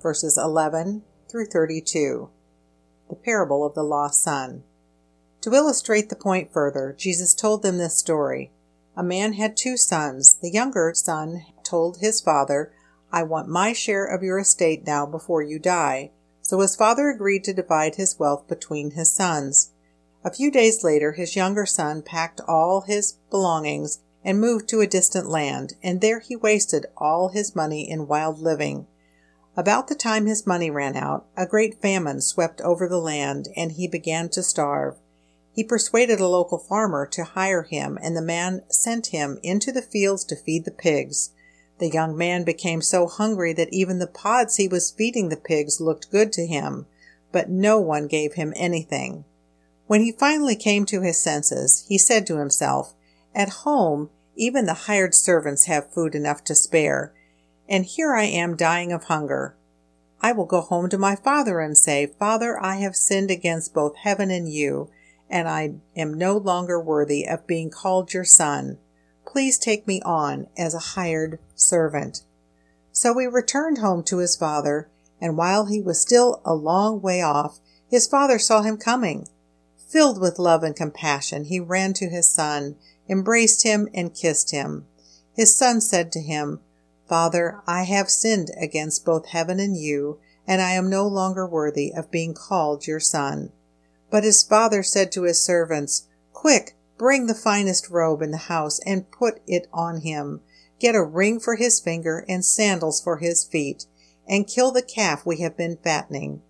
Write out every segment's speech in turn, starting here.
verses 11 through 32. The parable of the lost son. To illustrate the point further, Jesus told them this story. A man had two sons. The younger son told his father, I want my share of your estate now before you die. So his father agreed to divide his wealth between his sons. A few days later, his younger son packed all his belongings and moved to a distant land, and there he wasted all his money in wild living. About the time his money ran out, a great famine swept over the land, and he began to starve. He persuaded a local farmer to hire him, and the man sent him into the fields to feed the pigs. The young man became so hungry that even the pods he was feeding the pigs looked good to him, but no one gave him anything. When he finally came to his senses, he said to himself, At home, even the hired servants have food enough to spare, and here I am dying of hunger. I will go home to my father and say, Father, I have sinned against both heaven and you and I am no longer worthy of being called your son. Please take me on as a hired servant. So he returned home to his father, and while he was still a long way off, his father saw him coming. Filled with love and compassion, he ran to his son, embraced him, and kissed him. His son said to him, Father, I have sinned against both heaven and you, and I am no longer worthy of being called your son. But his father said to his servants, Quick, bring the finest robe in the house and put it on him. Get a ring for his finger and sandals for his feet, and kill the calf we have been fattening.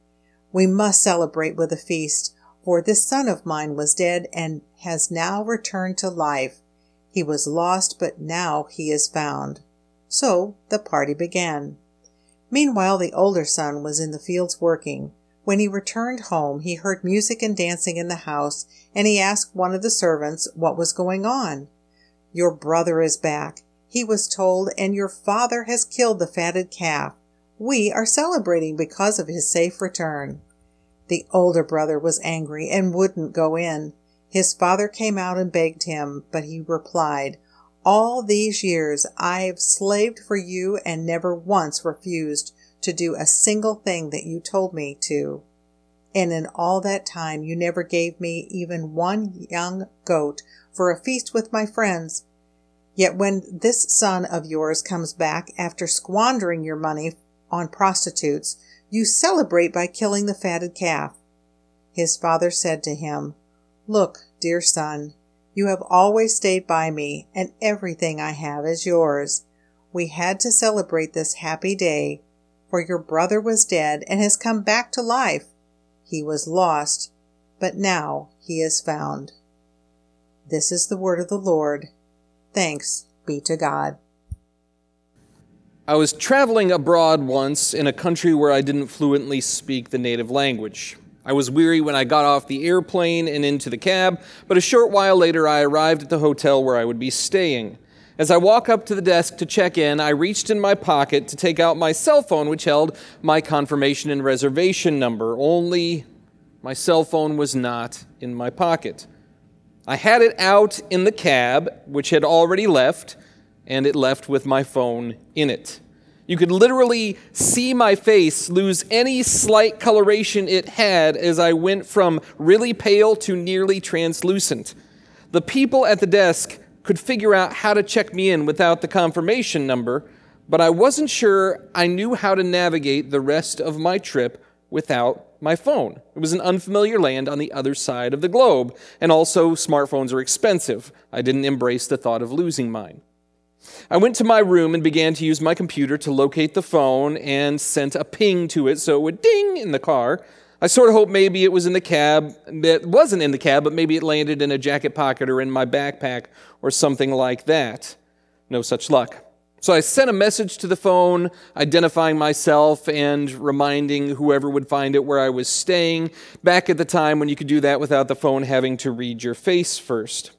We must celebrate with a feast, for this son of mine was dead and has now returned to life. He was lost, but now he is found. So the party began. Meanwhile, the older son was in the fields working. When he returned home, he heard music and dancing in the house, and he asked one of the servants what was going on. Your brother is back, he was told, and your father has killed the fatted calf. We are celebrating because of his safe return. The older brother was angry and wouldn't go in. His father came out and begged him, but he replied, All these years I've slaved for you and never once refused to do a single thing that you told me to. And in all that time you never gave me even one young goat for a feast with my friends. Yet when this son of yours comes back after squandering your money on prostitutes, you celebrate by killing the fatted calf. His father said to him, Look, dear son, you have always stayed by me, and everything I have is yours. We had to celebrate this happy day for your brother was dead and has come back to life. He was lost, but now he is found. This is the word of the Lord. Thanks be to God. I was traveling abroad once in a country where I didn't fluently speak the native language. I was weary when I got off the airplane and into the cab, but a short while later I arrived at the hotel where I would be staying. As I walk up to the desk to check in, I reached in my pocket to take out my cell phone, which held my confirmation and reservation number, only my cell phone was not in my pocket. I had it out in the cab, which had already left, and it left with my phone in it. You could literally see my face lose any slight coloration it had as I went from really pale to nearly translucent. The people at the desk could figure out how to check me in without the confirmation number, but I wasn't sure I knew how to navigate the rest of my trip without my phone. It was an unfamiliar land on the other side of the globe, and also smartphones are expensive. I didn't embrace the thought of losing mine. I went to my room and began to use my computer to locate the phone and sent a ping to it so it would ding in the car. I sort of hoped maybe it was in the cab. It wasn't in the cab, but maybe it landed in a jacket pocket or in my backpack or something like that. No such luck. So I sent a message to the phone identifying myself and reminding whoever would find it where I was staying, back at the time when you could do that without the phone having to read your face first.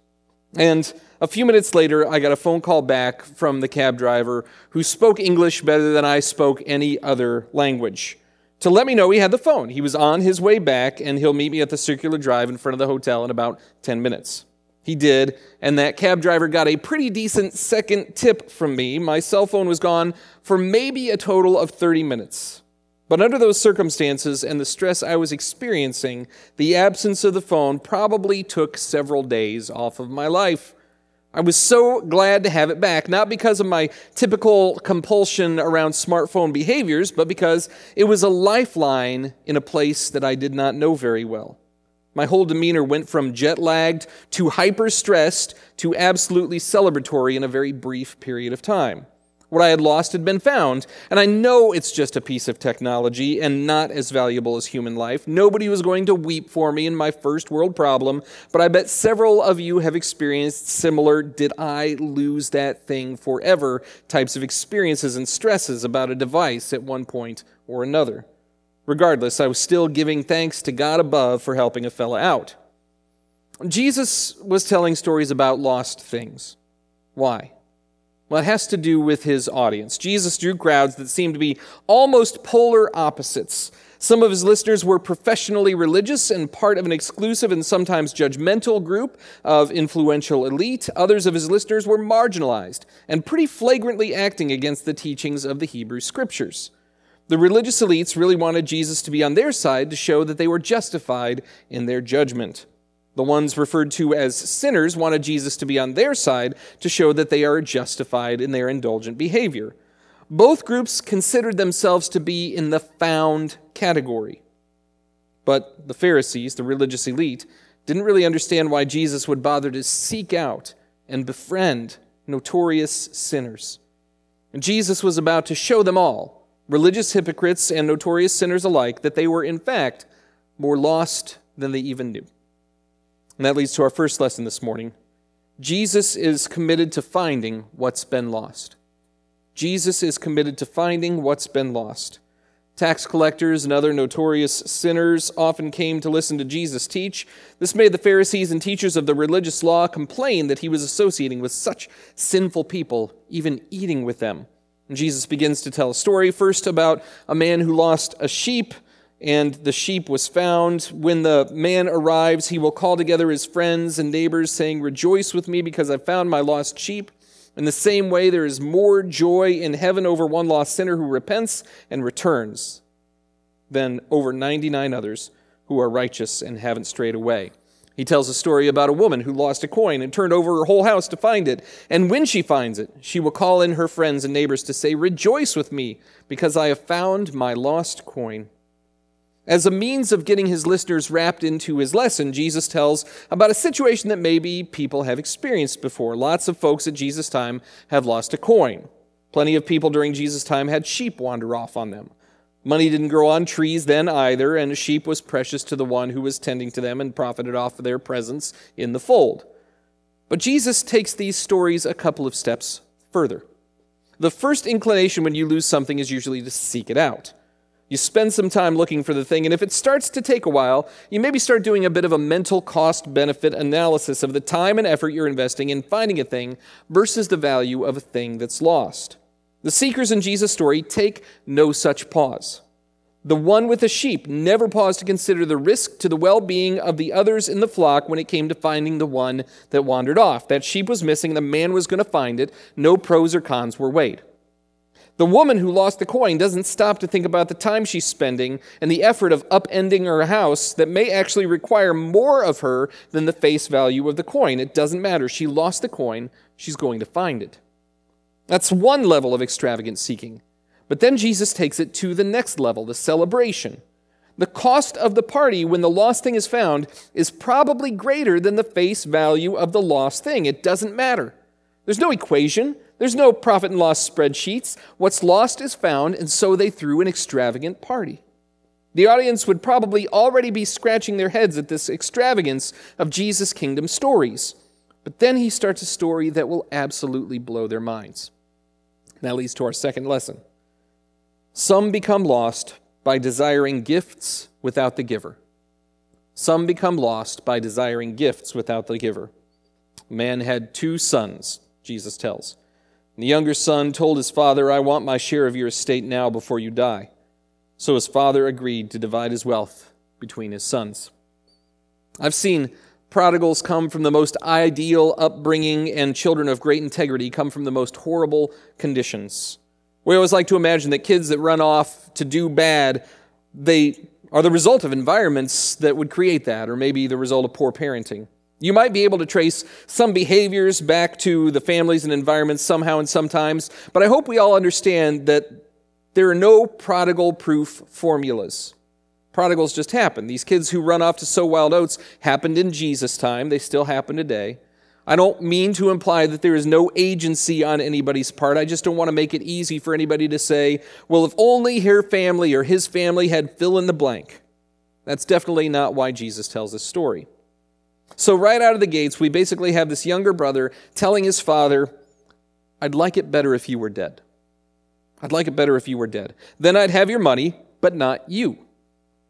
And a few minutes later, I got a phone call back from the cab driver who spoke English better than I spoke any other language to let me know he had the phone. He was on his way back and he'll meet me at the circular drive in front of the hotel in about 10 minutes. He did, and that cab driver got a pretty decent second tip from me. My cell phone was gone for maybe a total of 30 minutes. But under those circumstances and the stress I was experiencing, the absence of the phone probably took several days off of my life. I was so glad to have it back, not because of my typical compulsion around smartphone behaviors, but because it was a lifeline in a place that I did not know very well. My whole demeanor went from jet lagged to hyper stressed to absolutely celebratory in a very brief period of time. What I had lost had been found, and I know it's just a piece of technology and not as valuable as human life. Nobody was going to weep for me in my first world problem, but I bet several of you have experienced similar did I lose that thing forever types of experiences and stresses about a device at one point or another. Regardless, I was still giving thanks to God above for helping a fella out. Jesus was telling stories about lost things. Why? Well, it has to do with his audience. Jesus drew crowds that seemed to be almost polar opposites. Some of his listeners were professionally religious and part of an exclusive and sometimes judgmental group of influential elite. Others of his listeners were marginalized and pretty flagrantly acting against the teachings of the Hebrew scriptures. The religious elites really wanted Jesus to be on their side to show that they were justified in their judgment. The ones referred to as sinners wanted Jesus to be on their side to show that they are justified in their indulgent behavior. Both groups considered themselves to be in the found category. But the Pharisees, the religious elite, didn't really understand why Jesus would bother to seek out and befriend notorious sinners. And Jesus was about to show them all religious hypocrites and notorious sinners alike, that they were, in fact, more lost than they even knew. And that leads to our first lesson this morning. Jesus is committed to finding what's been lost. Jesus is committed to finding what's been lost. Tax collectors and other notorious sinners often came to listen to Jesus teach. This made the Pharisees and teachers of the religious law complain that he was associating with such sinful people, even eating with them. And Jesus begins to tell a story first about a man who lost a sheep, and the sheep was found. When the man arrives, he will call together his friends and neighbors, saying, Rejoice with me because I found my lost sheep. In the same way, there is more joy in heaven over one lost sinner who repents and returns than over 99 others who are righteous and haven't strayed away. He tells a story about a woman who lost a coin and turned over her whole house to find it. And when she finds it, she will call in her friends and neighbors to say, Rejoice with me, because I have found my lost coin. As a means of getting his listeners wrapped into his lesson, Jesus tells about a situation that maybe people have experienced before. Lots of folks at Jesus' time have lost a coin. Plenty of people during Jesus' time had sheep wander off on them. Money didn't grow on trees then either, and a sheep was precious to the one who was tending to them and profited off of their presence in the fold. But Jesus takes these stories a couple of steps further. The first inclination when you lose something is usually to seek it out. You spend some time looking for the thing, and if it starts to take a while, you maybe start doing a bit of a mental cost benefit analysis of the time and effort you're investing in finding a thing versus the value of a thing that's lost. The seekers in Jesus' story take no such pause. The one with the sheep never paused to consider the risk to the well being of the others in the flock when it came to finding the one that wandered off. That sheep was missing, the man was going to find it. No pros or cons were weighed. The woman who lost the coin doesn't stop to think about the time she's spending and the effort of upending her house that may actually require more of her than the face value of the coin. It doesn't matter. She lost the coin, she's going to find it. That's one level of extravagant seeking. But then Jesus takes it to the next level, the celebration. The cost of the party when the lost thing is found is probably greater than the face value of the lost thing. It doesn't matter. There's no equation, there's no profit and loss spreadsheets. What's lost is found, and so they threw an extravagant party. The audience would probably already be scratching their heads at this extravagance of Jesus' kingdom stories. But then he starts a story that will absolutely blow their minds. That leads to our second lesson. Some become lost by desiring gifts without the giver. Some become lost by desiring gifts without the giver. A man had two sons, Jesus tells. The younger son told his father, I want my share of your estate now before you die. So his father agreed to divide his wealth between his sons. I've seen prodigals come from the most ideal upbringing, and children of great integrity come from the most horrible conditions. We always like to imagine that kids that run off to do bad, they are the result of environments that would create that, or maybe the result of poor parenting. You might be able to trace some behaviors back to the families and environments somehow and sometimes, but I hope we all understand that there are no prodigal proof formulas. Prodigals just happen. These kids who run off to sow wild oats happened in Jesus' time, they still happen today. I don't mean to imply that there is no agency on anybody's part. I just don't want to make it easy for anybody to say, well, if only her family or his family had fill in the blank. That's definitely not why Jesus tells this story. So, right out of the gates, we basically have this younger brother telling his father, I'd like it better if you were dead. I'd like it better if you were dead. Then I'd have your money, but not you.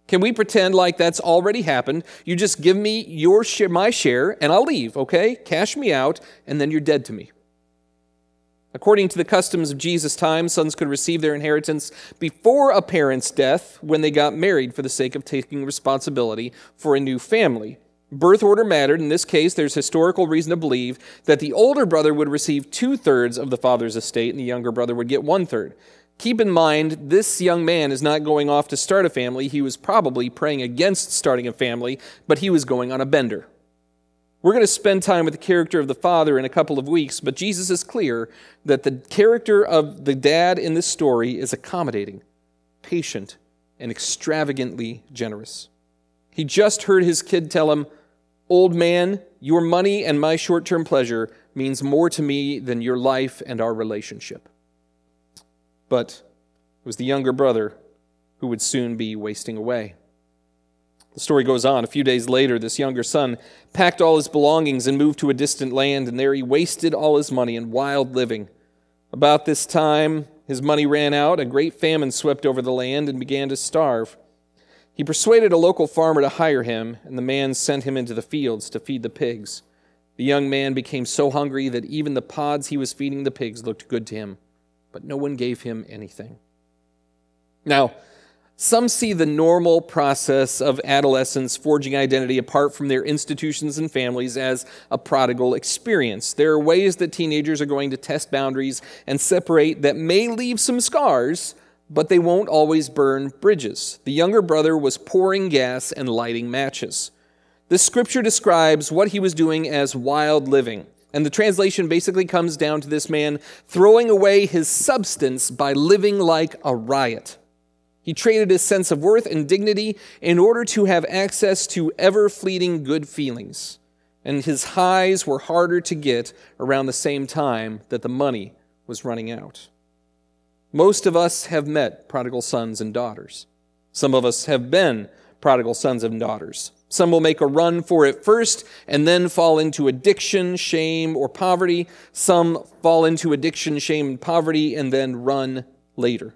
Can we pretend like that's already happened? You just give me your share, my share, and I'll leave, okay? Cash me out, and then you're dead to me. According to the customs of Jesus' time, sons could receive their inheritance before a parent's death when they got married for the sake of taking responsibility for a new family. Birth order mattered. In this case, there's historical reason to believe that the older brother would receive two thirds of the father's estate and the younger brother would get one third. Keep in mind, this young man is not going off to start a family. He was probably praying against starting a family, but he was going on a bender. We're going to spend time with the character of the father in a couple of weeks, but Jesus is clear that the character of the dad in this story is accommodating, patient, and extravagantly generous. He just heard his kid tell him, Old man, your money and my short term pleasure means more to me than your life and our relationship. But it was the younger brother who would soon be wasting away. The story goes on. A few days later, this younger son packed all his belongings and moved to a distant land, and there he wasted all his money in wild living. About this time, his money ran out, a great famine swept over the land and began to starve. He persuaded a local farmer to hire him, and the man sent him into the fields to feed the pigs. The young man became so hungry that even the pods he was feeding the pigs looked good to him but no one gave him anything. Now, some see the normal process of adolescents forging identity apart from their institutions and families as a prodigal experience. There are ways that teenagers are going to test boundaries and separate that may leave some scars, but they won't always burn bridges. The younger brother was pouring gas and lighting matches. This scripture describes what he was doing as wild living. And the translation basically comes down to this man throwing away his substance by living like a riot. He traded his sense of worth and dignity in order to have access to ever fleeting good feelings. And his highs were harder to get around the same time that the money was running out. Most of us have met prodigal sons and daughters. Some of us have been prodigal sons and daughters. Some will make a run for it first and then fall into addiction, shame, or poverty. Some fall into addiction, shame, and poverty and then run later.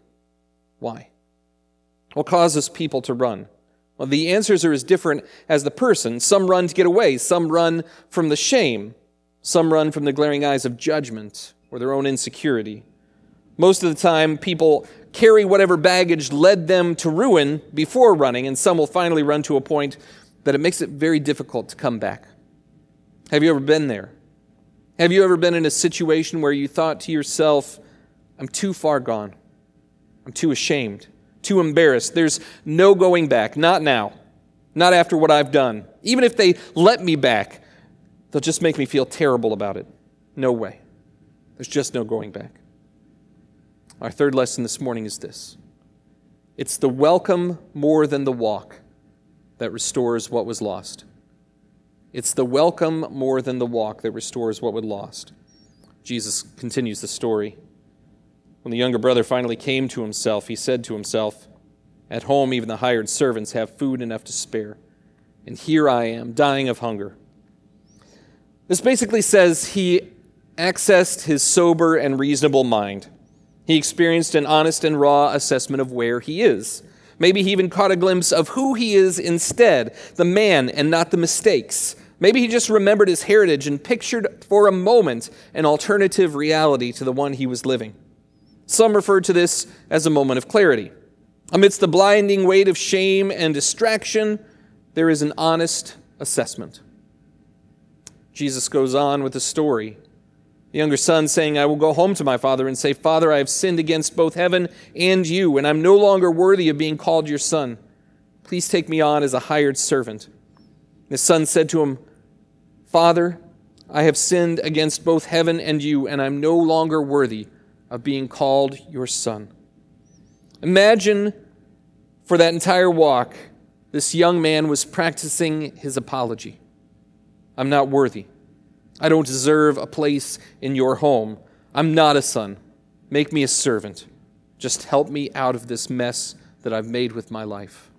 Why? What causes people to run? Well, the answers are as different as the person. Some run to get away, some run from the shame, some run from the glaring eyes of judgment or their own insecurity. Most of the time, people carry whatever baggage led them to ruin before running, and some will finally run to a point that it makes it very difficult to come back. Have you ever been there? Have you ever been in a situation where you thought to yourself, I'm too far gone. I'm too ashamed, too embarrassed. There's no going back. Not now. Not after what I've done. Even if they let me back, they'll just make me feel terrible about it. No way. There's just no going back. Our third lesson this morning is this it's the welcome more than the walk that restores what was lost. It's the welcome more than the walk that restores what was lost. Jesus continues the story. When the younger brother finally came to himself, he said to himself, At home, even the hired servants have food enough to spare, and here I am, dying of hunger. This basically says he accessed his sober and reasonable mind. He experienced an honest and raw assessment of where he is. Maybe he even caught a glimpse of who he is instead, the man and not the mistakes. Maybe he just remembered his heritage and pictured for a moment an alternative reality to the one he was living. Some refer to this as a moment of clarity. Amidst the blinding weight of shame and distraction, there is an honest assessment. Jesus goes on with the story. The younger son saying, I will go home to my father and say, Father, I have sinned against both heaven and you, and I'm no longer worthy of being called your son. Please take me on as a hired servant. The son said to him, Father, I have sinned against both heaven and you, and I'm no longer worthy of being called your son. Imagine for that entire walk, this young man was practicing his apology. I'm not worthy. I don't deserve a place in your home. I'm not a son. Make me a servant. Just help me out of this mess that I've made with my life.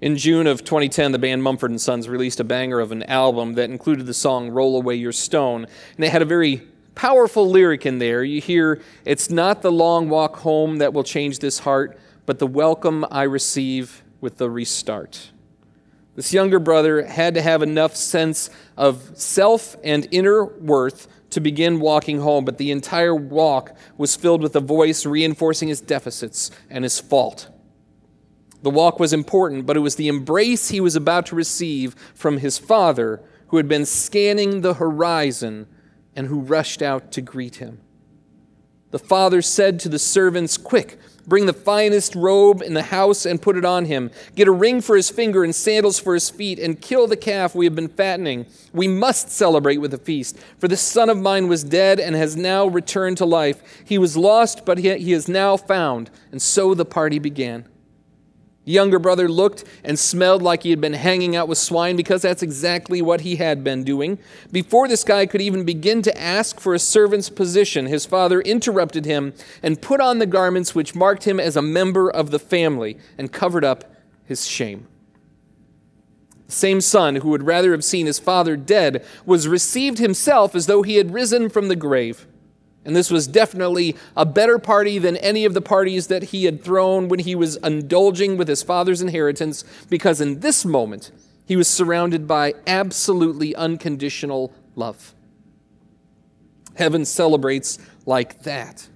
In June of 2010, the band Mumford & Sons released a banger of an album that included the song Roll Away Your Stone, and it had a very powerful lyric in there. You hear, It's not the long walk home that will change this heart, but the welcome I receive with the restart. This younger brother had to have enough sense of self and inner worth to begin walking home, but the entire walk was filled with a voice reinforcing his deficits and his fault. The walk was important, but it was the embrace he was about to receive from his father, who had been scanning the horizon and who rushed out to greet him. The father said to the servants, Quick, Bring the finest robe in the house and put it on him. Get a ring for his finger and sandals for his feet, and kill the calf we have been fattening. We must celebrate with a feast. For this son of mine was dead and has now returned to life. He was lost, but he is now found. And so the party began. Younger brother looked and smelled like he had been hanging out with swine because that's exactly what he had been doing. Before this guy could even begin to ask for a servant's position, his father interrupted him and put on the garments which marked him as a member of the family and covered up his shame. The same son who would rather have seen his father dead was received himself as though he had risen from the grave. And this was definitely a better party than any of the parties that he had thrown when he was indulging with his father's inheritance, because in this moment, he was surrounded by absolutely unconditional love. Heaven celebrates like that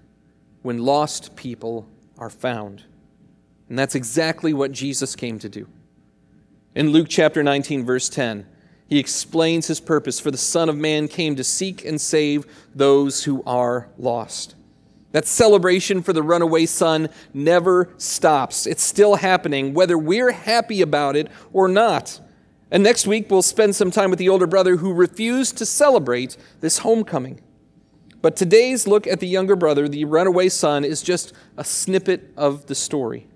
when lost people are found. And that's exactly what Jesus came to do. In Luke chapter 19, verse 10, he explains his purpose for the Son of Man came to seek and save those who are lost. That celebration for the runaway son never stops. It's still happening, whether we're happy about it or not. And next week, we'll spend some time with the older brother who refused to celebrate this homecoming. But today's look at the younger brother, the runaway son, is just a snippet of the story.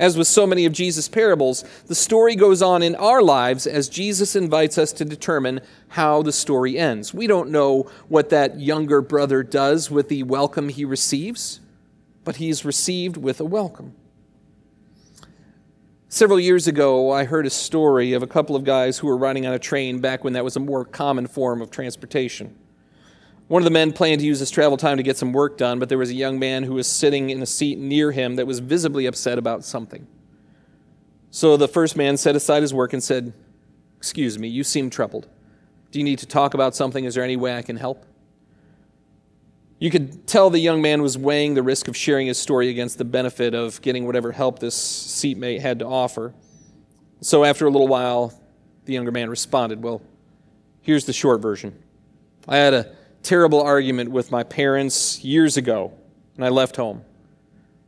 As with so many of Jesus' parables, the story goes on in our lives as Jesus invites us to determine how the story ends. We don't know what that younger brother does with the welcome he receives, but he is received with a welcome. Several years ago, I heard a story of a couple of guys who were riding on a train back when that was a more common form of transportation. One of the men planned to use his travel time to get some work done, but there was a young man who was sitting in a seat near him that was visibly upset about something. So the first man set aside his work and said, Excuse me, you seem troubled. Do you need to talk about something? Is there any way I can help? You could tell the young man was weighing the risk of sharing his story against the benefit of getting whatever help this seatmate had to offer. So after a little while, the younger man responded, Well, here's the short version. I had a terrible argument with my parents years ago, and I left home.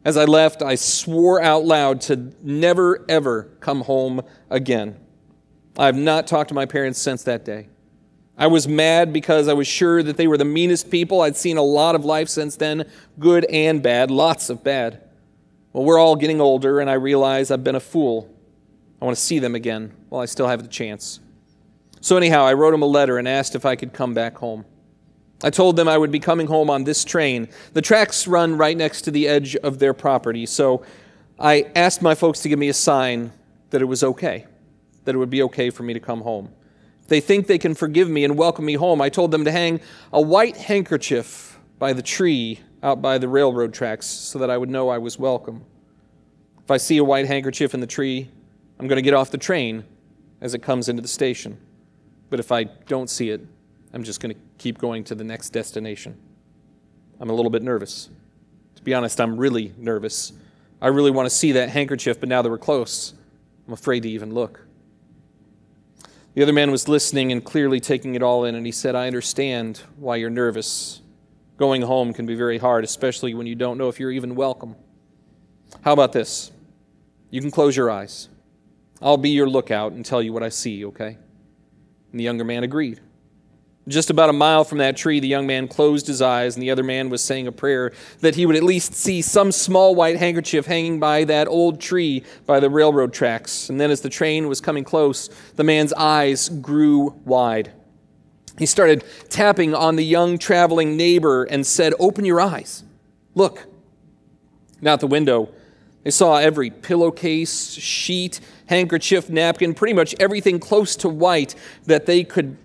As I left, I swore out loud to never, ever come home again. I have not talked to my parents since that day. I was mad because I was sure that they were the meanest people. I'd seen a lot of life since then, good and bad, lots of bad. Well, we're all getting older, and I realize I've been a fool. I want to see them again while I still have the chance. So, anyhow, I wrote them a letter and asked if I could come back home. I told them I would be coming home on this train. The tracks run right next to the edge of their property, so I asked my folks to give me a sign that it was okay, that it would be okay for me to come home. If they think they can forgive me and welcome me home, I told them to hang a white handkerchief by the tree out by the railroad tracks so that I would know I was welcome. If I see a white handkerchief in the tree, I'm going to get off the train as it comes into the station. But if I don't see it, I'm just going to keep going to the next destination. I'm a little bit nervous. To be honest, I'm really nervous. I really want to see that handkerchief, but now that we're close, I'm afraid to even look. The other man was listening and clearly taking it all in, and he said, I understand why you're nervous. Going home can be very hard, especially when you don't know if you're even welcome. How about this? You can close your eyes. I'll be your lookout and tell you what I see, okay? And the younger man agreed. Just about a mile from that tree, the young man closed his eyes, and the other man was saying a prayer that he would at least see some small white handkerchief hanging by that old tree by the railroad tracks. And then, as the train was coming close, the man's eyes grew wide. He started tapping on the young traveling neighbor and said, Open your eyes. Look. Now, at the window, they saw every pillowcase, sheet, handkerchief, napkin, pretty much everything close to white that they could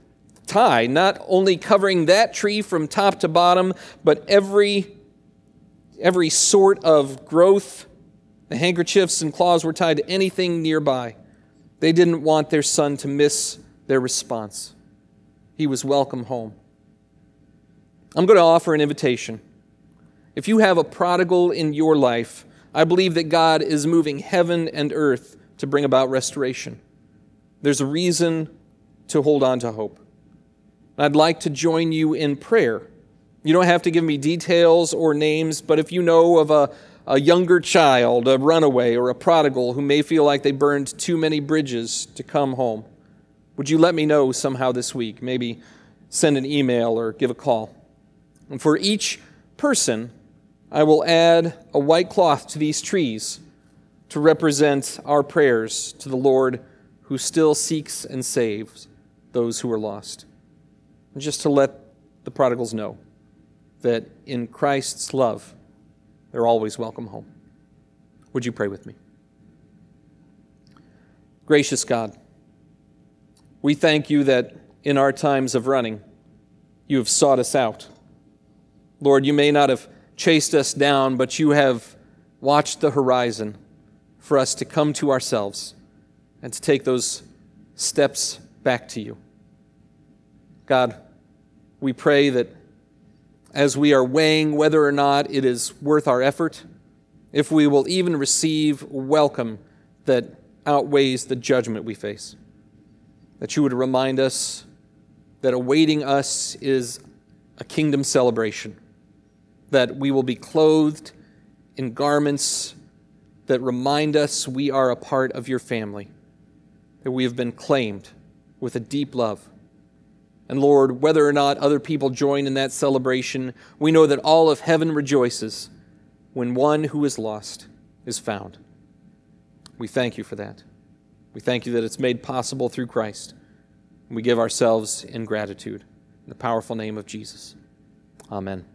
tie, not only covering that tree from top to bottom, but every, every sort of growth. The handkerchiefs and claws were tied to anything nearby. They didn't want their son to miss their response. He was welcome home. I'm going to offer an invitation. If you have a prodigal in your life, I believe that God is moving heaven and earth to bring about restoration. There's a reason to hold on to hope. I'd like to join you in prayer. You don't have to give me details or names, but if you know of a, a younger child, a runaway, or a prodigal who may feel like they burned too many bridges to come home, would you let me know somehow this week? Maybe send an email or give a call. And for each person, I will add a white cloth to these trees to represent our prayers to the Lord who still seeks and saves those who are lost just to let the prodigals know that in Christ's love, they're always welcome home. Would you pray with me? Gracious God, we thank you that in our times of running, you have sought us out. Lord, you may not have chased us down, but you have watched the horizon for us to come to ourselves and to take those steps back to you. God, we pray that as we are weighing whether or not it is worth our effort, if we will even receive welcome that outweighs the judgment we face, that you would remind us that awaiting us is a kingdom celebration, that we will be clothed in garments that remind us we are a part of your family, that we have been claimed with a deep love and Lord, whether or not other people join in that celebration, we know that all of heaven rejoices when one who is lost is found. We thank you for that. We thank you that it's made possible through Christ. We give ourselves in gratitude. In the powerful name of Jesus. Amen.